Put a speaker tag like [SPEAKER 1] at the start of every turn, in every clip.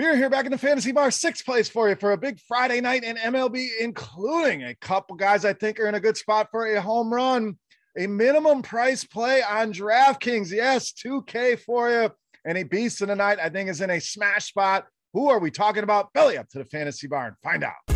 [SPEAKER 1] We're here back in the fantasy bar, sixth place for you for a big Friday night in MLB, including a couple guys I think are in a good spot for a home run, a minimum price play on DraftKings. Yes, 2K for you. And a beast in the night, I think, is in a smash spot. Who are we talking about? Belly up to the fantasy bar and find out.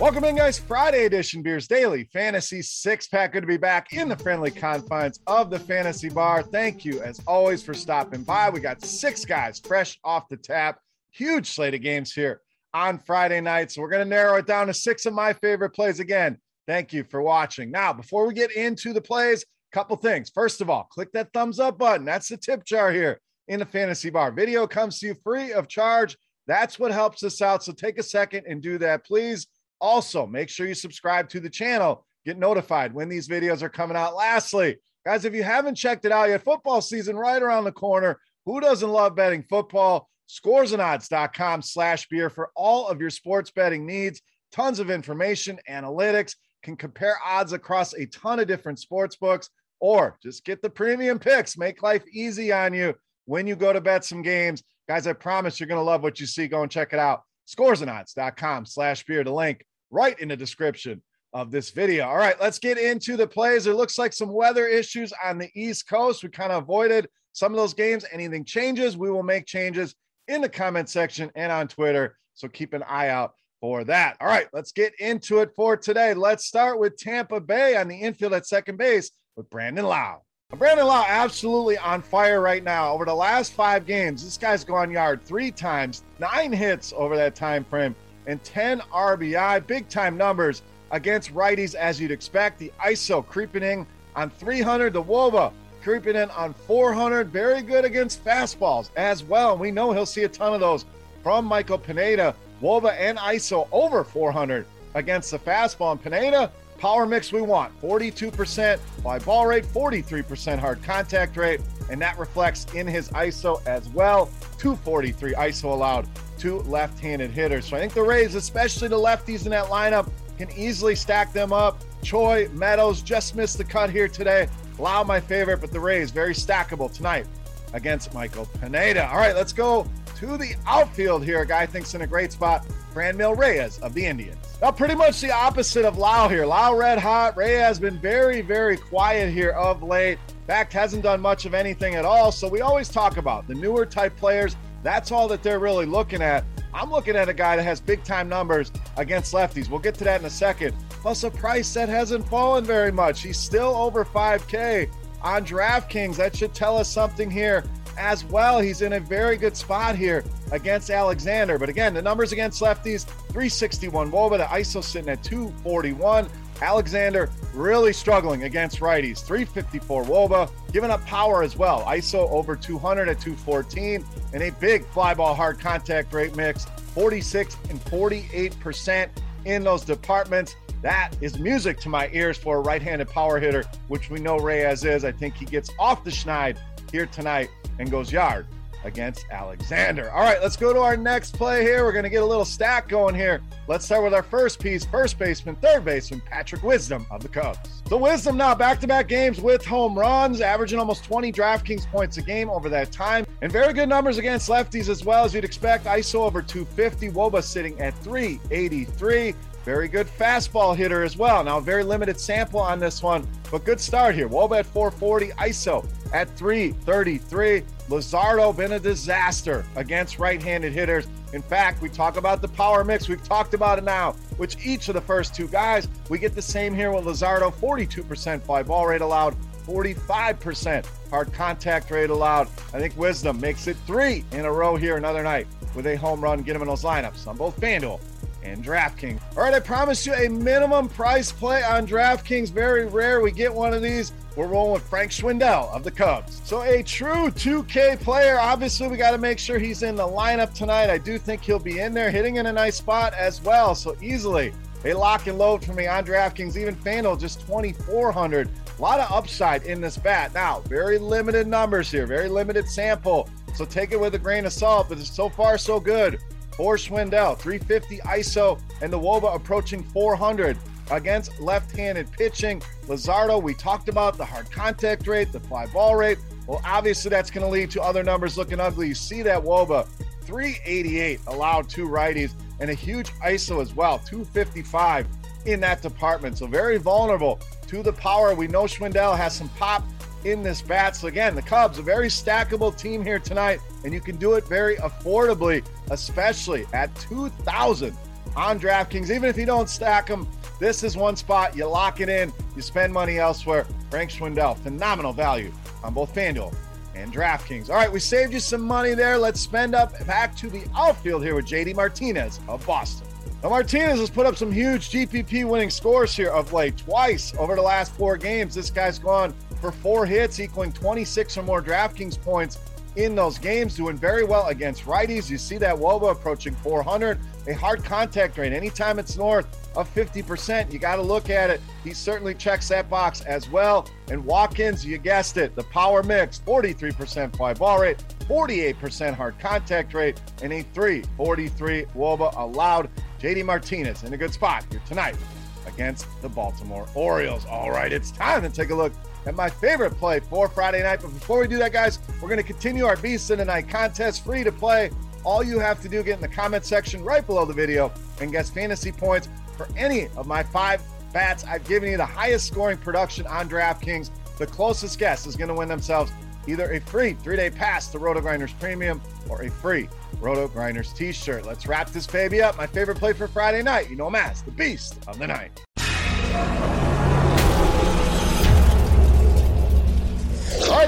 [SPEAKER 1] Welcome in, guys. Friday edition Beers Daily Fantasy Six Pack. Good to be back in the friendly confines of the fantasy bar. Thank you, as always, for stopping by. We got six guys fresh off the tap. Huge slate of games here on Friday night. So we're going to narrow it down to six of my favorite plays again. Thank you for watching. Now, before we get into the plays, couple things. First of all, click that thumbs up button. That's the tip jar here in the fantasy bar. Video comes to you free of charge. That's what helps us out. So take a second and do that, please. Also, make sure you subscribe to the channel, get notified when these videos are coming out. Lastly, guys, if you haven't checked it out yet, football season right around the corner. Who doesn't love betting football? Scoresandodds.com slash beer for all of your sports betting needs. Tons of information, analytics, can compare odds across a ton of different sports books, or just get the premium picks. Make life easy on you when you go to bet some games. Guys, I promise you're going to love what you see. Go and check it out. Scoresandodds.com slash beer. The link right in the description of this video. All right, let's get into the plays. It looks like some weather issues on the East Coast. We kind of avoided some of those games. Anything changes, we will make changes in the comment section and on Twitter. So keep an eye out for that. All right, let's get into it for today. Let's start with Tampa Bay on the infield at second base with Brandon Lowe. Brandon Lowe absolutely on fire right now. Over the last five games, this guy's gone yard three times, nine hits over that time frame and 10 RBI. Big time numbers against righties, as you'd expect. The ISO creeping in on 300. The Woba creeping in on 400. Very good against fastballs as well. We know he'll see a ton of those from Michael Pineda. Woba and ISO over 400 against the fastball. And Pineda, power mix we want 42% fly ball rate, 43% hard contact rate. And that reflects in his ISO as well. 243 ISO allowed two left-handed hitters. So I think the Rays, especially the lefties in that lineup, can easily stack them up. Choi, Meadows just missed the cut here today. Lowe, my favorite, but the Rays very stackable tonight against Michael Pineda. All right, let's go to the outfield here. A guy thinks in a great spot. Franmil Reyes of the Indians. Now, pretty much the opposite of Lowe here. Lowe red hot. Reyes has been very, very quiet here of late. Fact hasn't done much of anything at all. So we always talk about the newer type players that's all that they're really looking at. I'm looking at a guy that has big time numbers against lefties. We'll get to that in a second. Plus, a price that hasn't fallen very much. He's still over 5K on DraftKings. That should tell us something here as well. He's in a very good spot here against Alexander. But again, the numbers against lefties 361 Woba, the ISO sitting at 241. Alexander really struggling against righties. 354 Woba, giving up power as well. ISO over 200 at 214, and a big fly ball hard contact rate mix 46 and 48% in those departments. That is music to my ears for a right handed power hitter, which we know Reyes is. I think he gets off the schneid here tonight and goes yard against Alexander. All right, let's go to our next play here. We're going to get a little stack going here. Let's start with our first piece first baseman, third baseman, Patrick Wisdom of the Cubs. The Wisdom now back to back games with home runs, averaging almost 20 DraftKings points a game over that time, and very good numbers against lefties as well as you'd expect. ISO over 250, Woba sitting at 383. Very good fastball hitter as well. Now, very limited sample on this one, but good start here. Woba at 440, ISO at 333. Luzardo been a disaster against right handed hitters. In fact, we talk about the power mix. We've talked about it now, which each of the first two guys, we get the same here with Luzardo 42% fly ball rate allowed, 45% hard contact rate allowed. I think Wisdom makes it three in a row here another night with a home run. Get him in those lineups on both FanDuel and DraftKings. All right, I promised you a minimum price play on DraftKings. Very rare we get one of these. We're rolling with Frank Schwindel of the Cubs. So, a true 2K player. Obviously, we got to make sure he's in the lineup tonight. I do think he'll be in there, hitting in a nice spot as well. So, easily a lock and load for me on DraftKings. Even FanDuel, just 2,400. A lot of upside in this bat. Now, very limited numbers here, very limited sample. So, take it with a grain of salt, but so far, so good for Schwindel. 350 ISO and the Woba approaching 400 against left-handed pitching. Luzardo, we talked about the hard contact rate, the fly ball rate. Well, obviously that's going to lead to other numbers looking ugly. You see that Woba 388 allowed two righties and a huge ISO as well, 255 in that department. So very vulnerable to the power. We know Schwindel has some pop in this bat. So again, the Cubs, a very stackable team here tonight, and you can do it very affordably, especially at 2,000 on DraftKings. Even if you don't stack them, this is one spot. You lock it in, you spend money elsewhere. Frank Schwindel, phenomenal value on both FanDuel and DraftKings. All right, we saved you some money there. Let's spend up back to the outfield here with JD Martinez of Boston. Now, Martinez has put up some huge GPP winning scores here of late, twice over the last four games. This guy's gone for four hits, equaling 26 or more DraftKings points in those games, doing very well against righties. You see that Woba approaching 400, a hard contact rate. Anytime it's north of 50%, you got to look at it. He certainly checks that box as well. And Watkins, you guessed it, the power mix 43% fly ball rate, 48% hard contact rate, and a 343 Woba allowed. JD Martinez in a good spot here tonight against the Baltimore Orioles. All right, it's time to take a look at my favorite play for Friday night. But before we do that, guys, we're going to continue our Beast in the Night contest free to play. All you have to do, get in the comment section right below the video and guess fantasy points for any of my five bats. I've given you the highest scoring production on DraftKings. The closest guess is going to win themselves either a free three day pass to RotoGrinders Premium or a free RotoGrinders t shirt. Let's wrap this baby up. My favorite play for Friday night. You know Mass, the Beast of the Night.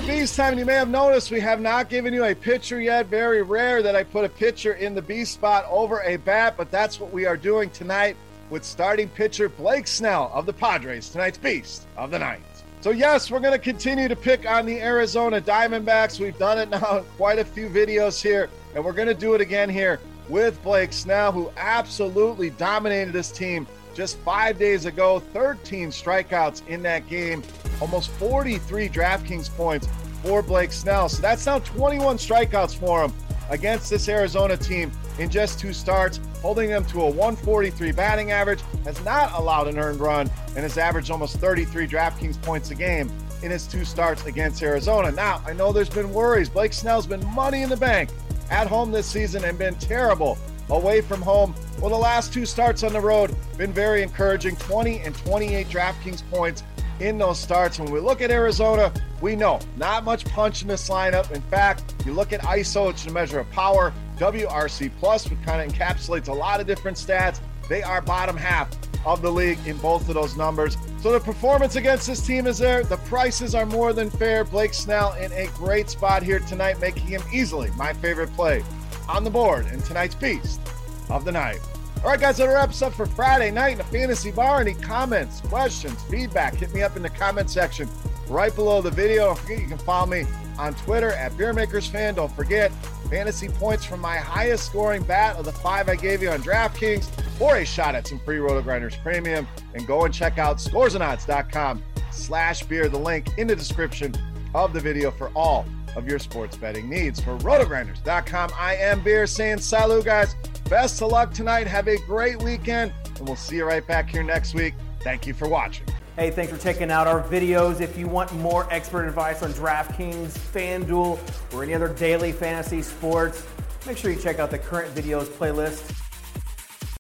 [SPEAKER 1] Right, Beast time. You may have noticed we have not given you a pitcher yet. Very rare that I put a pitcher in the Beast spot over a bat, but that's what we are doing tonight with starting pitcher Blake Snell of the Padres, tonight's Beast of the Night. So, yes, we're going to continue to pick on the Arizona Diamondbacks. We've done it now in quite a few videos here, and we're going to do it again here with Blake Snell, who absolutely dominated this team just five days ago. 13 strikeouts in that game, almost 43 DraftKings points for Blake Snell. So that's now 21 strikeouts for him against this Arizona team in just two starts, holding them to a 143 batting average, has not allowed an earned run, and has averaged almost 33 DraftKings points a game in his two starts against Arizona. Now, I know there's been worries. Blake Snell's been money in the bank at home this season and been terrible away from home. Well, the last two starts on the road been very encouraging 20 and 28 DraftKings points in those starts. When we look at Arizona, we know not much punch in this lineup. In fact, you look at ISO, it's a measure of power. WRC Plus, which kind of encapsulates a lot of different stats. They are bottom half of the league in both of those numbers. So the performance against this team is there. The prices are more than fair. Blake Snell in a great spot here tonight, making him easily my favorite play on the board in tonight's Beast of the Night. All right, guys, that wraps up for Friday night in the Fantasy Bar. Any comments, questions, feedback, hit me up in the comment section right below the video. Don't forget you can follow me on Twitter at BeerMakersFan. Don't forget, fantasy points from my highest scoring bat of the five I gave you on DraftKings, or a shot at some free RotoGrinders premium. And go and check out scoresandodds.com slash beer, the link in the description of the video for all of your sports betting needs. For rotogrinders.com, I am Beer saying salut, guys. Best of luck tonight. Have a great weekend, and we'll see you right back here next week. Thank you for watching.
[SPEAKER 2] Hey, thanks for checking out our videos. If you want more expert advice on DraftKings, FanDuel, or any other daily fantasy sports, make sure you check out the current videos playlist